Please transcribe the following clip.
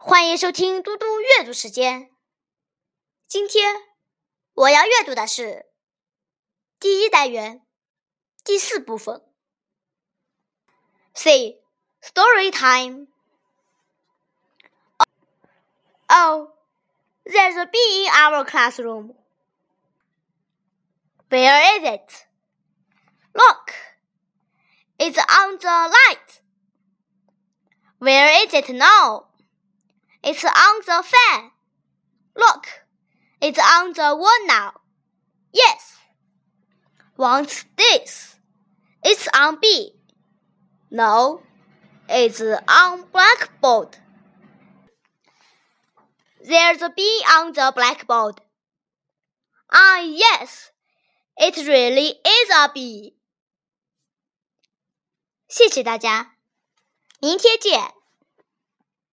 欢迎收听嘟嘟阅读时间。今天我要阅读的是第一单元第四部分。C story time. Oh, there's a bee in our classroom. Where is it? Look, it's on the light. Where is it now? It's on the fan. Look, it's on the wall now. Yes. What's this? It's on B. No, it's on blackboard. There's a B on the blackboard. Ah, yes, it really is a B. 谢谢大家，明天见。